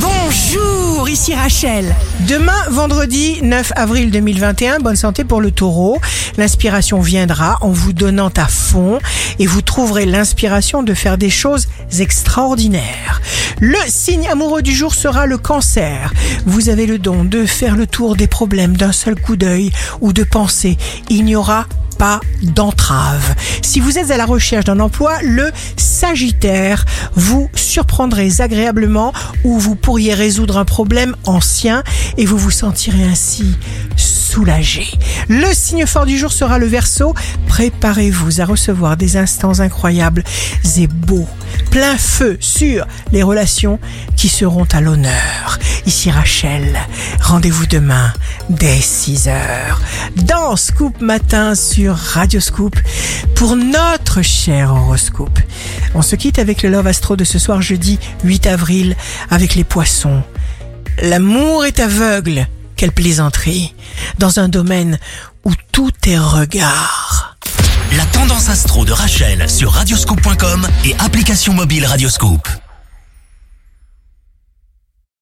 Bonjour, ici Rachel. Demain, vendredi 9 avril 2021, bonne santé pour le taureau. L'inspiration viendra en vous donnant à fond et vous trouverez l'inspiration de faire des choses extraordinaires. Le signe amoureux du jour sera le cancer. Vous avez le don de faire le tour des problèmes d'un seul coup d'œil ou de pensée. Il n'y aura pas d'entrave. Si vous êtes à la recherche d'un emploi, le Sagittaire, vous surprendrez agréablement ou vous pourriez résoudre un problème ancien et vous vous sentirez ainsi soulagé. Le signe fort du jour sera le Verseau. Préparez-vous à recevoir des instants incroyables et beaux, plein feu sur les relations qui seront à l'honneur. Ici Rachel, rendez-vous demain dès 6 heures dans Scoop Matin sur Radio Scoop pour notre cher horoscope. On se quitte avec le Love Astro de ce soir jeudi 8 avril avec les poissons. L'amour est aveugle. Quelle plaisanterie. Dans un domaine où tout est regard. Tendance astro de Rachel sur radioscope.com et application mobile Radioscope.